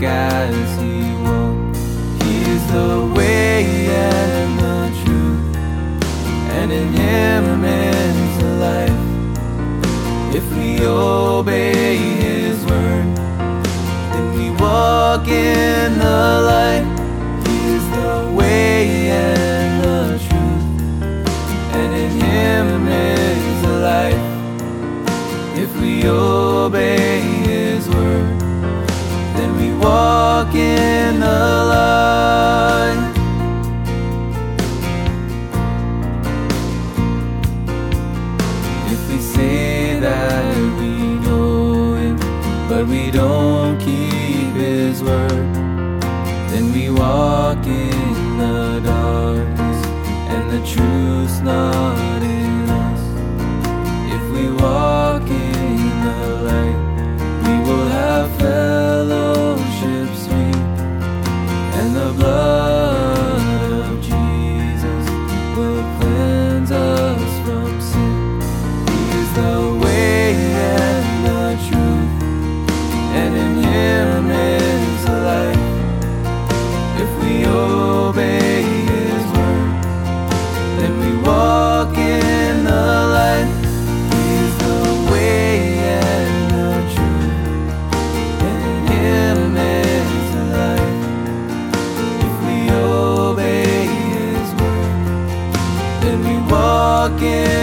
walk as he walked. He is the way and the truth, and in him the life. If we obey his word, then we walk in then we walk in the darkness, and the truth's not in us. If we walk walk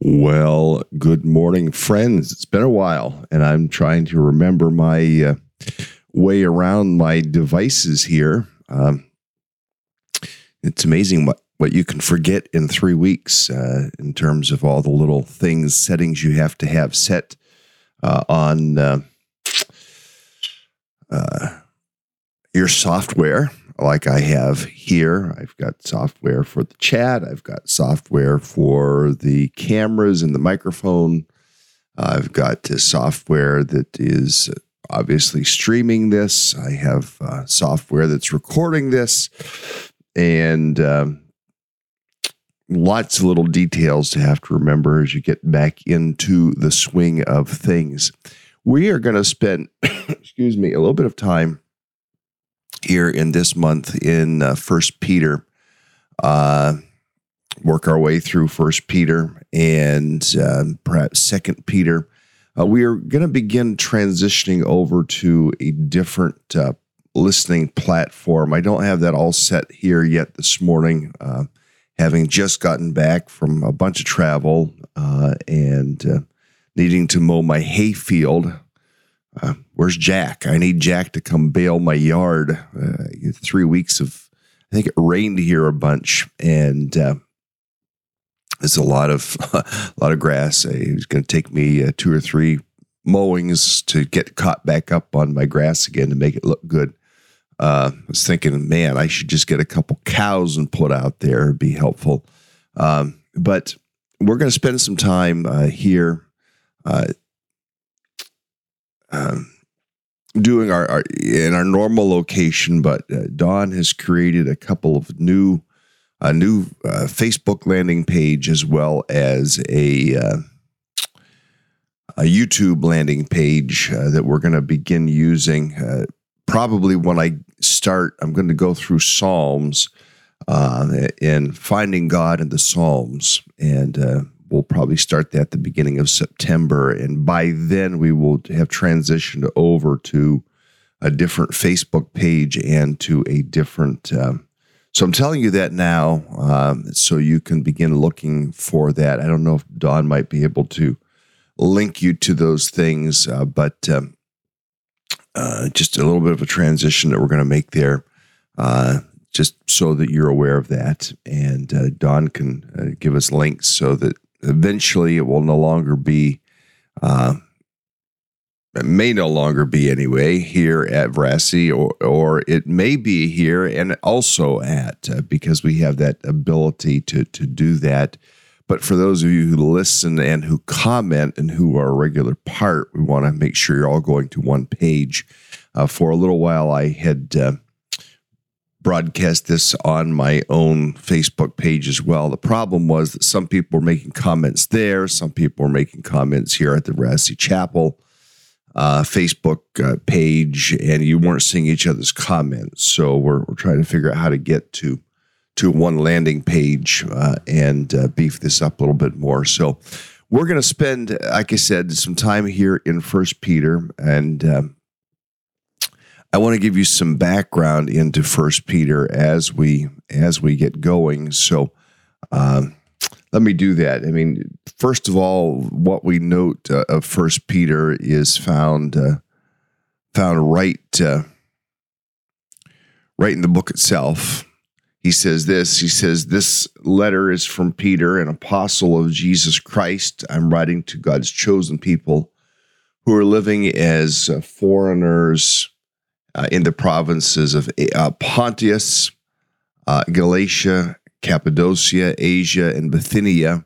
Well, good morning, friends. It's been a while, and I'm trying to remember my uh, way around my devices here. Um, it's amazing what, what you can forget in three weeks uh, in terms of all the little things, settings you have to have set uh, on uh, uh, your software like I have here. I've got software for the chat. I've got software for the cameras and the microphone. I've got software that is obviously streaming this. I have uh, software that's recording this, and um, lots of little details to have to remember as you get back into the swing of things. We are going to spend, excuse me, a little bit of time here in this month in uh, First Peter. Uh, work our way through First Peter and uh, perhaps Second Peter. Uh, we are going to begin transitioning over to a different uh, listening platform. I don't have that all set here yet this morning, uh, having just gotten back from a bunch of travel and needing to mow my hay field. Uh, where's Jack? I need Jack to come bale my yard. Uh, three weeks of, I think it rained here a bunch, and uh, there's a lot of a lot of grass. Uh, It's going to take me uh, two or three mowings to get caught back up on my grass again to make it look good. Uh, I was thinking, man, I should just get a couple cows and put out there. It'd be helpful. Um, but we're going to spend some time here um, doing our, our in our normal location. But uh, Don has created a couple of new a new uh, Facebook landing page as well as a uh, a YouTube landing page uh, that we're going to begin using. Uh, probably when I start, I'm going to go through Psalms. uh, in finding God in the Psalms, and uh, we'll probably start that at the beginning of September. And by then, we will have transitioned over to a different Facebook page and to a different. Um, so I'm telling you that now, um, so you can begin looking for that. I don't know if Don might be able to link you to those things, uh, but um, uh, just a little bit of a transition that we're going to make there, uh, just so that you're aware of that. And uh, Don can uh, give us links so that eventually it will no longer be, uh, it may no longer be anyway here at Veracity, or, or it may be here and also at, uh, because we have that ability to, to do that. But for those of you who listen and who comment and who are a regular part, we want to make sure you're all going to one page. Uh, for a little while, I had uh, broadcast this on my own Facebook page as well. The problem was that some people were making comments there, some people were making comments here at the Veracity Chapel. Uh, Facebook uh, page, and you weren't seeing each other's comments. So we're, we're trying to figure out how to get to to one landing page uh, and uh, beef this up a little bit more. So we're going to spend, like I said, some time here in First Peter, and um, I want to give you some background into First Peter as we as we get going. So. Um, let me do that. I mean, first of all, what we note uh, of First Peter is found uh, found right uh, right in the book itself he says this he says this letter is from peter an apostle of jesus christ i'm writing to god's chosen people who are living as uh, foreigners uh, in the provinces of uh, uh, galatia cappadocia asia and bithynia.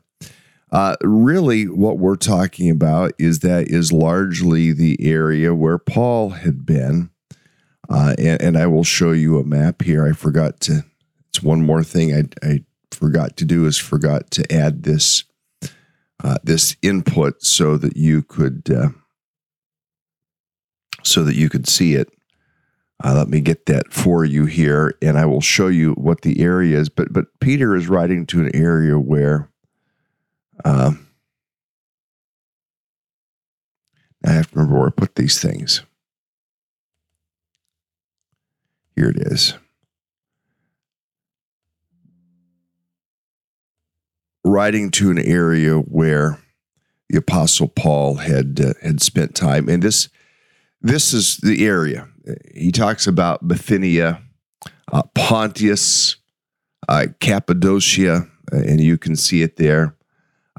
Uh, really what we're talking about is that is largely the area where paul had been. Uh, and, and i will show you a map here. I forgot to it's one more thing I, I forgot to do is forgot to add this uh, this input so that you could uh, so that you could see it. Uh, let me get that for you here, and I will show you what the area is. But but Peter is writing to an area where um, I have to remember where I put these things. Here it is. writing to an area where the apostle Paul had uh, had spent time and this this is the area he talks about Bithynia uh, Pontus uh, Cappadocia and you can see it there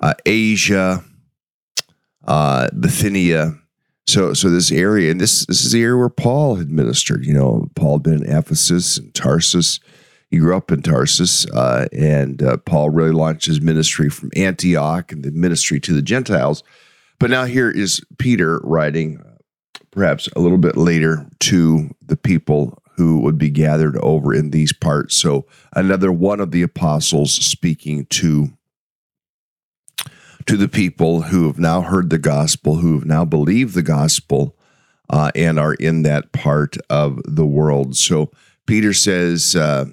uh, Asia uh, Bithynia so so this area and this this is the area where Paul had ministered you know Paul had been in Ephesus and Tarsus he grew up in Tarsus, uh, and uh, Paul really launched his ministry from Antioch and the ministry to the Gentiles. But now here is Peter writing, uh, perhaps a little bit later, to the people who would be gathered over in these parts. So another one of the apostles speaking to to the people who have now heard the gospel, who have now believed the gospel, uh, and are in that part of the world. So Peter says, uh,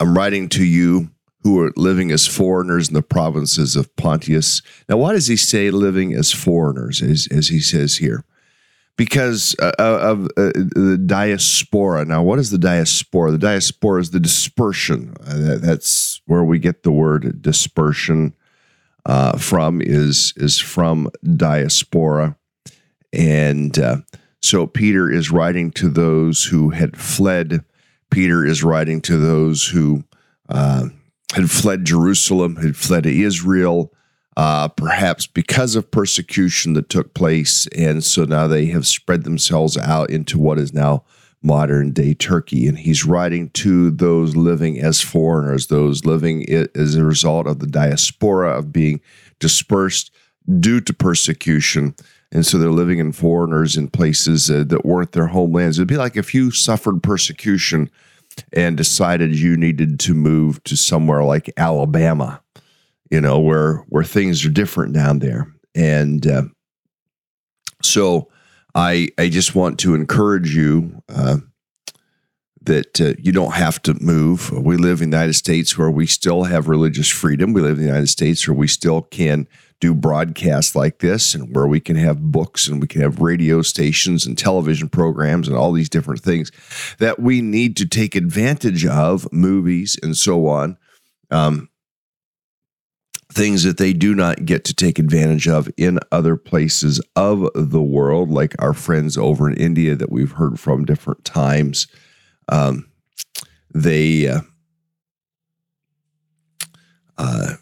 I'm writing to you who are living as foreigners in the provinces of Pontius. Now, why does he say living as foreigners, as, as he says here? Because uh, uh of uh, the diaspora. Now, what is the diaspora? The diaspora is the dispersion. Uh, that's where we get the word dispersion uh, from. Is is from diaspora, and uh, so Peter is writing to those who had fled Peter is writing to those who uh, had fled Jerusalem, had fled to Israel, uh, perhaps because of persecution that took place. And so now they have spread themselves out into what is now modern day Turkey. And he's writing to those living as foreigners, those living as a result of the diaspora of being dispersed due to persecution and so they're living in foreigners in places uh, that weren't their homelands. It'd be like if you suffered persecution and decided you needed to move to somewhere like Alabama, you know, where where things are different down there. And uh, so I I just want to encourage you uh, that uh, you don't have to move. We live in the United States where we still have religious freedom. We live in the United States where we still can do broadcasts like this and where we can have books and we can have radio stations and television programs and all these different things that we need to take advantage of, movies and so on. Um, things that they do not get to take advantage of in other places of the world, like our friends over in India that we've heard from different times. Um, they uh, uh,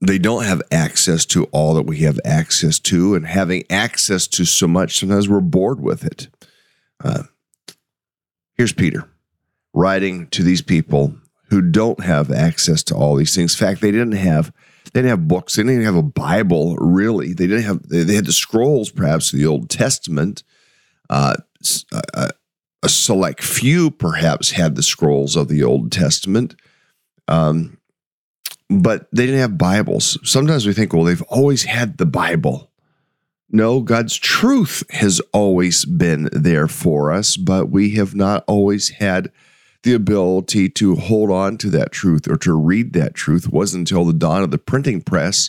they don't have access to all that we have access to, and having access to so much, sometimes we're bored with it. Uh, here's Peter writing to these people who don't have access to all these things. In fact, they didn't have they didn't have books. They didn't have a Bible, really. They didn't have. They, they had the scrolls, perhaps, the Old Testament. Uh, a, a, select few, perhaps, had the scrolls of the Old Testament. Um, but they didn't have Bibles. Sometimes we think, well, they've always had the Bible. No, God's truth has always been there for us, but we have not always had the ability to hold on to that truth or to read that truth. Wasn't until the dawn of the printing press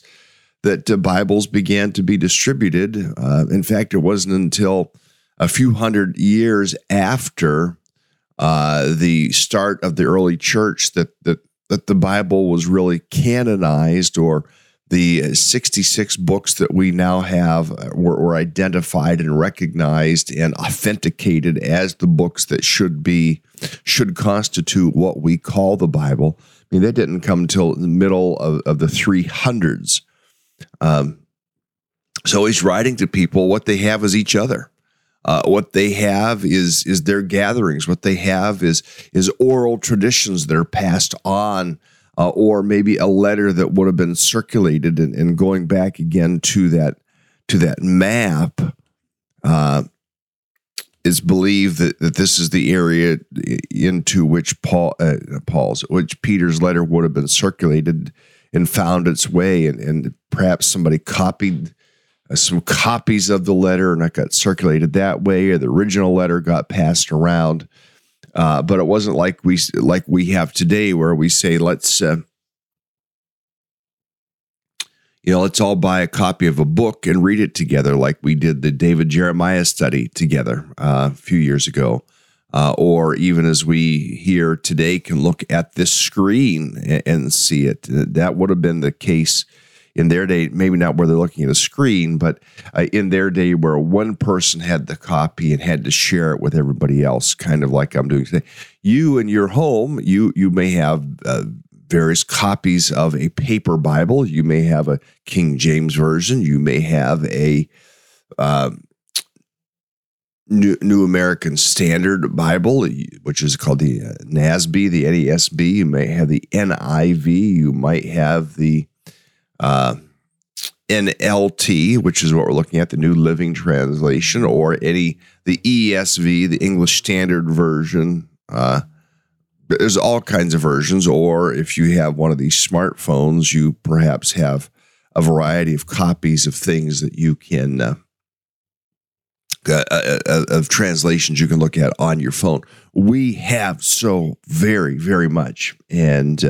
that uh, Bibles began to be distributed. Uh, in fact, it wasn't until a few hundred years after uh, the start of the early church that, that that the Bible was really canonized or the 66 books that we now have were, were, identified and recognized and authenticated as the books that should be should constitute what we call the bible. I mean that didn't come until the middle of, of the 300s um, so he's writing to people what they have is each other. Uh, what they have is is their gatherings. What they have is is oral traditions that are passed on, uh, or maybe a letter that would have been circulated. And, and going back again to that to that map, uh, is believed that, that this is the area into which Paul uh, Paul's which Peter's letter would have been circulated and found its way, and, and perhaps somebody copied uh, some copies of the letter and it got circulated that way, or the original letter got passed around. Uh, but it wasn't like we like we have today, where we say, "Let's." Uh, you know, let's all buy a copy of a book and read it together, like we did the David Jeremiah study together uh, a few years ago. Uh, or even as we here today can look at this screen and, and see it. That would have been the case in their day, maybe not where they're looking at a screen, but uh, in their day where one person had the copy and had to share it with everybody else, kind of like I'm doing today. You in your home, you you may have uh, various copies of a paper Bible. You may have a King James version. You may have a uh, New, New, American Standard Bible, which is called the uh, NASB, the NASB. You may have the NIV. You might have the uh, NLT, which is what we're looking at, the New Living Translation, or any the ESV, the English Standard Version. Uh, there's all kinds of versions, or if you have one of these smartphones, you perhaps have a variety of copies of things that you can uh, uh, uh, uh of translations you can look at on your phone. We have so very, very much, and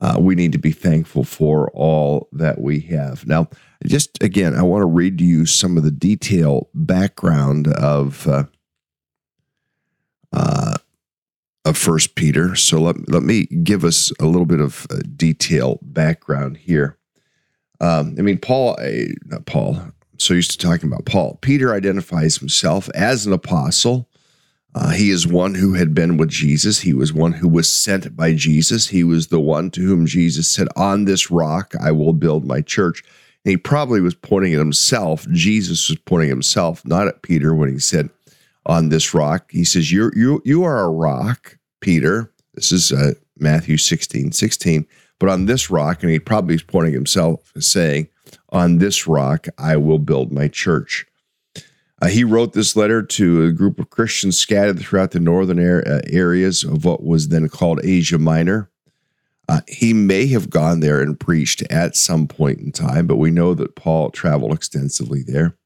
uh, we need to be thankful for all that we have. Now, just again, I want to read to you some of the detail background of uh, uh, of First Peter. So let let me give us a little bit of uh, detail background here. Um, I mean, Paul, uh, not Paul. I'm so used to talking about Paul. Peter identifies himself as an apostle uh, he is one who had been with Jesus. He was one who was sent by Jesus. He was the one to whom Jesus said, On this rock I will build my church. And he probably was pointing at himself. Jesus was pointing himself, not at Peter, when he said, On this rock. He says, You're, you, you are a rock, Peter. This is uh, Matthew 16, 16. But on this rock, and he probably is pointing himself, and saying, On this rock I will build my church. Uh, he wrote this letter to a group of Christians scattered throughout the northern uh, areas of what was then called Asia Minor. Uh, he may have gone there and preached at some point in time, but we know that Paul traveled extensively there.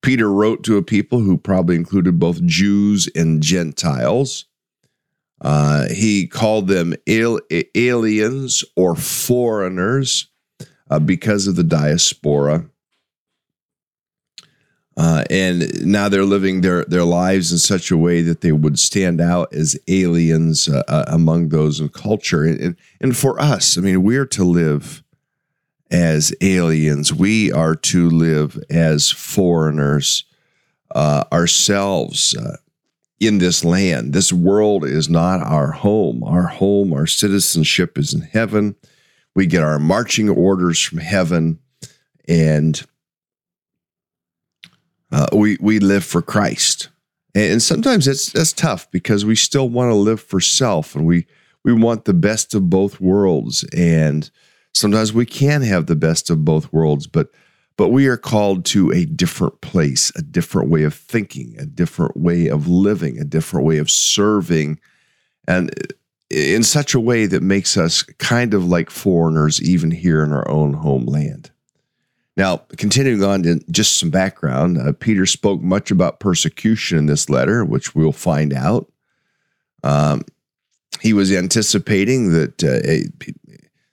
Peter wrote to a people who probably included both Jews and Gentiles. Uh, he called them al- aliens or foreigners uh, because of the diaspora. Uh, and now they're living their, their lives in such a way that they would stand out as aliens uh, uh, among those in culture. And, and for us, I mean, we're to live as aliens, we are to live as foreigners uh, ourselves uh, in this land. This world is not our home. Our home, our citizenship is in heaven. We get our marching orders from heaven, and uh, we we live for Christ. And sometimes it's that's tough because we still want to live for self, and we we want the best of both worlds. And sometimes we can have the best of both worlds, but but we are called to a different place, a different way of thinking, a different way of living, a different way of serving, and in such a way that makes us kind of like foreigners, even here in our own homeland. Now, continuing on to just some background, uh, Peter spoke much about persecution in this letter, which we'll find out. Um, he was anticipating that uh,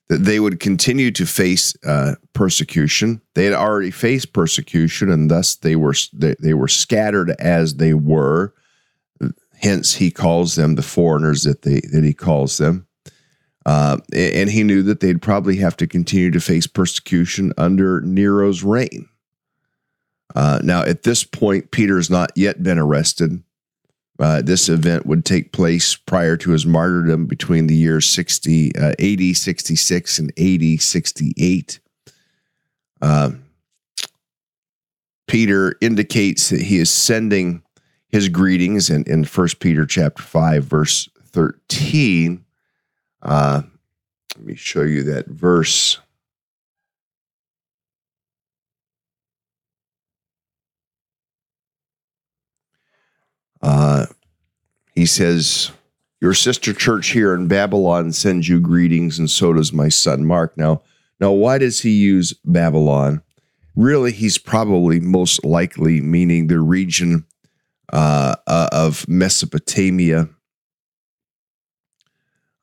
that they would continue to face uh, persecution. They had already faced persecution, and thus they were they, they were scattered as they were. Hence, he calls them the foreigners that they that he calls them. Uh, and he knew that they'd probably have to continue to face persecution under Nero's reign. Uh, now, at this point, Peter has not yet been arrested. Uh, this event would take place prior to his martyrdom between the years 60, uh, 80 66 and 80 68. Uh, Peter indicates that he is sending his greetings in, in 1 Peter chapter 5, verse 13. Uh, let me show you that verse. Uh, he says, Your sister church here in Babylon sends you greetings, and so does my son Mark. Now, now, why does he use Babylon? Really, he's probably most likely meaning the region uh, uh, of Mesopotamia.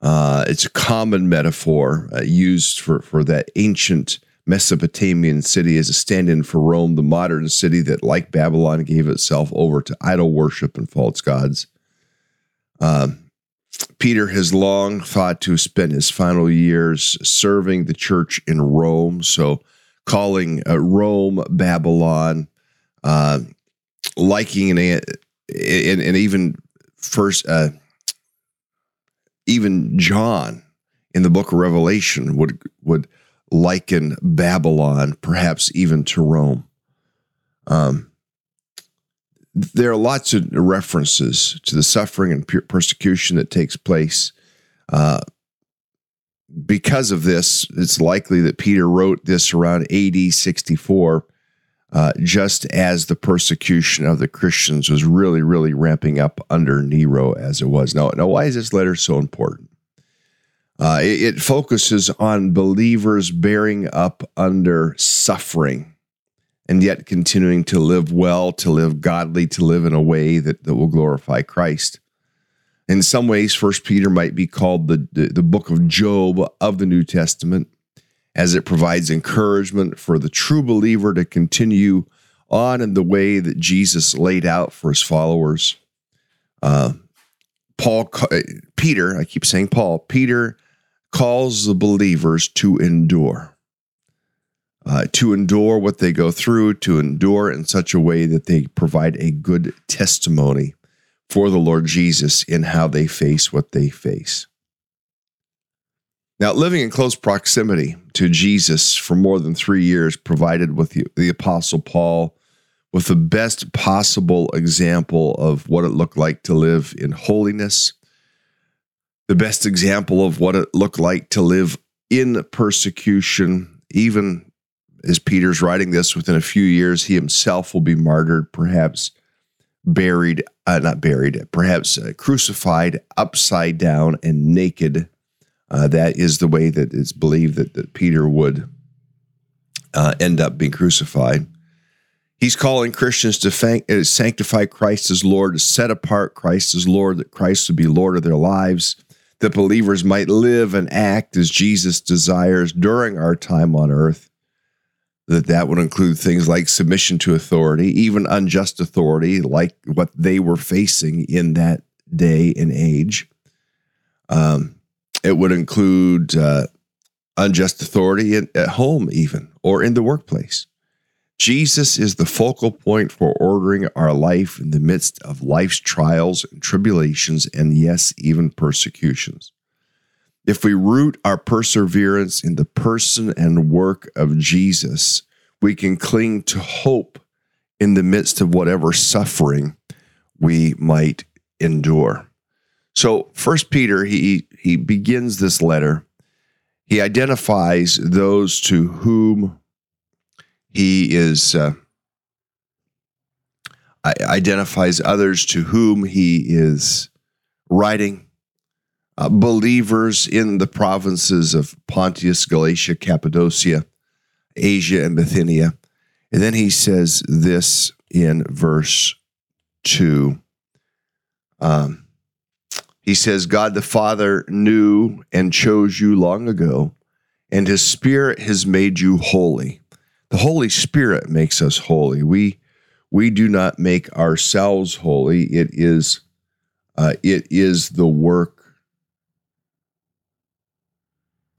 Uh, it's a common metaphor uh, used for, for that ancient Mesopotamian city as a stand in for Rome, the modern city that, like Babylon, gave itself over to idol worship and false gods. Um, Peter has long thought to spend his final years serving the church in Rome. So, calling uh, Rome Babylon, uh, liking and, and, and even first, uh, even John in the book of Revelation would would liken Babylon, perhaps even to Rome. Um, there are lots of references to the suffering and persecution that takes place. Uh, because of this, it's likely that Peter wrote this around AD 64, uh, just as the persecution of the Christians was really, really ramping up under Nero as it was. Now, now why is this letter so important? Uh, it, it, focuses on believers bearing up under suffering and yet continuing to live well, to live godly, to live in a way that, that will glorify Christ. In some ways, First Peter might be called the, the, the book of Job of the New Testament, as it provides encouragement for the true believer to continue on in the way that Jesus laid out for his followers. Uh, Paul, Peter, I keep saying Paul, Peter calls the believers to endure, uh, to endure what they go through, to endure in such a way that they provide a good testimony for the Lord Jesus in how they face what they face. Now, living in close proximity to Jesus for more than three years provided with the, the Apostle Paul with the best possible example of what it looked like to live in holiness the best example of what it looked like to live in persecution, even as Peter's writing this, within a few years, he himself will be martyred, perhaps buried, uh, not buried, perhaps uh, crucified upside down and naked. Uh, that is the way that it's believed that, that Peter would uh, end up being crucified. He's calling Christians to uh, sanctify Christ as Lord, to set apart Christ as Lord, that Christ would be Lord of their lives, that believers might live and act as Jesus desires during our time on earth. That that would include things like submission to authority, even unjust authority, like what they were facing in that day and age. Um, it would include uh, unjust authority at, at home, even or in the workplace. Jesus is the focal point for ordering our life in the midst of life's trials and tribulations, and yes, even persecutions. If we root our perseverance in the person and work of Jesus, we can cling to hope in the midst of whatever suffering we might endure. So, First Peter, he he begins this letter. He identifies those to whom he is uh, identifies others to whom he is writing. Uh, believers in the provinces of Pontus, Galatia, Cappadocia, Asia, and Bithynia. And then he says this in verse 2. Um, he says, God the Father knew and chose you long ago, and his Spirit has made you holy the Holy Spirit makes us holy. We we do not make ourselves holy. It is uh, it is the work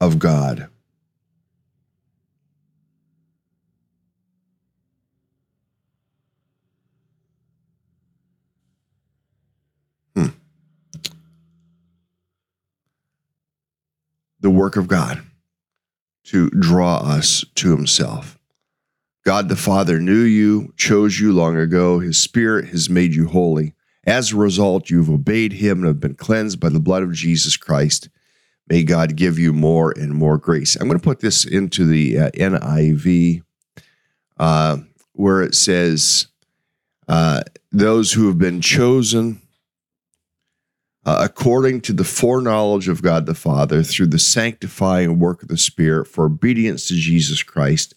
of God. The work of God to draw us to Himself. God the Father knew you, chose you long ago. His Spirit has made you holy. As a result, you've obeyed him and have been cleansed by the blood of Jesus Christ. May God give you more and more grace. I'm going to put this into the uh, NIV uh, where it says, uh, Those who have been chosen uh, according to the foreknowledge of God the Father through the sanctifying work of the Spirit for obedience to Jesus Christ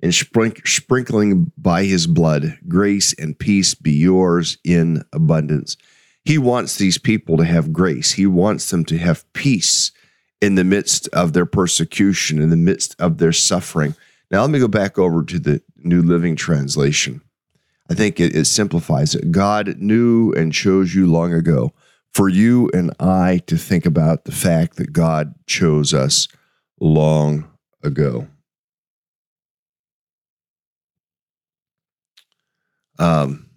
and sprink- sprinkling by his blood, grace and peace be yours in abundance. He wants these people to have grace. He wants them to have peace in the midst of their persecution, in the midst of their suffering. Now, let me go back over to the New Living Translation. I think it, it simplifies it. God knew and chose you long ago for you and I to think about the fact that God chose us long ago. Um,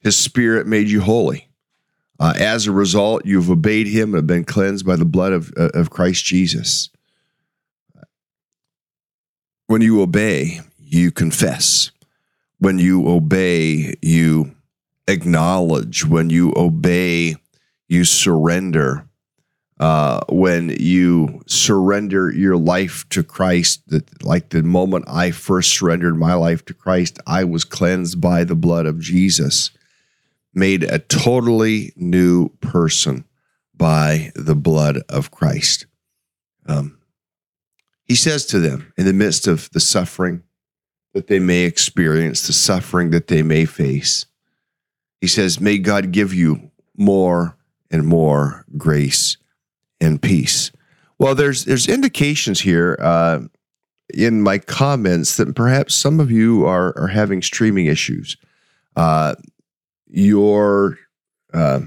his spirit made you holy. Uh, as a result, you've obeyed him and have been cleansed by the blood of, uh, of Christ Jesus. When you obey, you confess. When you obey, you acknowledge. When you obey, you surrender uh, when you surrender your life to Christ, that like the moment I first surrendered my life to Christ, I was cleansed by the blood of Jesus, made a totally new person by the blood of Christ. Um, he says to them in the midst of the suffering that they may experience, the suffering that they may face, he says, May God give you more and more grace and peace. Well, there's there's indications here uh, in my comments that perhaps some of you are are having streaming issues. Uh, your uh,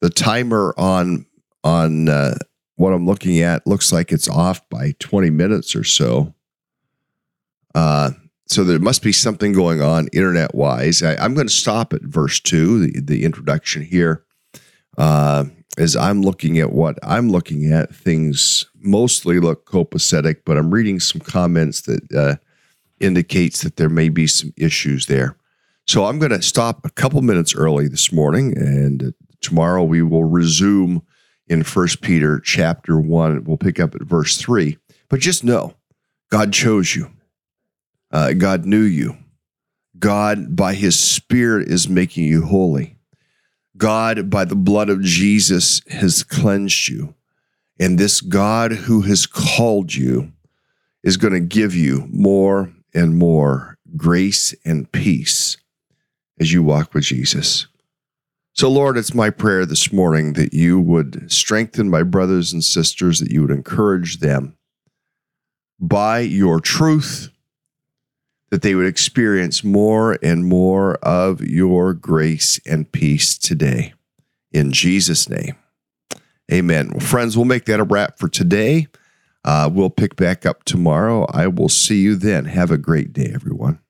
the timer on on uh, what I'm looking at looks like it's off by 20 minutes or so. Uh, so there must be something going on internet wise. I, am going to stop at verse two, the, the introduction here uh, as I'm looking at what I'm looking at, things mostly look copacetic, but I'm reading some comments that uh, indicates that there may be some issues there. So I'm going to stop a couple minutes early this morning, and tomorrow we will resume in First Peter chapter one. We'll pick up at verse three. But just know, God chose you. Uh, God knew you. God, by His Spirit, is making you holy. God, by the blood of Jesus, has cleansed you. And this God who has called you is going to give you more and more grace and peace as you walk with Jesus. So, Lord, it's my prayer this morning that you would strengthen my brothers and sisters, that you would encourage them by your truth, that they would experience more and more of your grace and peace today. In Jesus' name, amen. Well, friends, we'll make that a wrap for today. Uh, we'll pick back up tomorrow. I will see you then. Have a great day, everyone.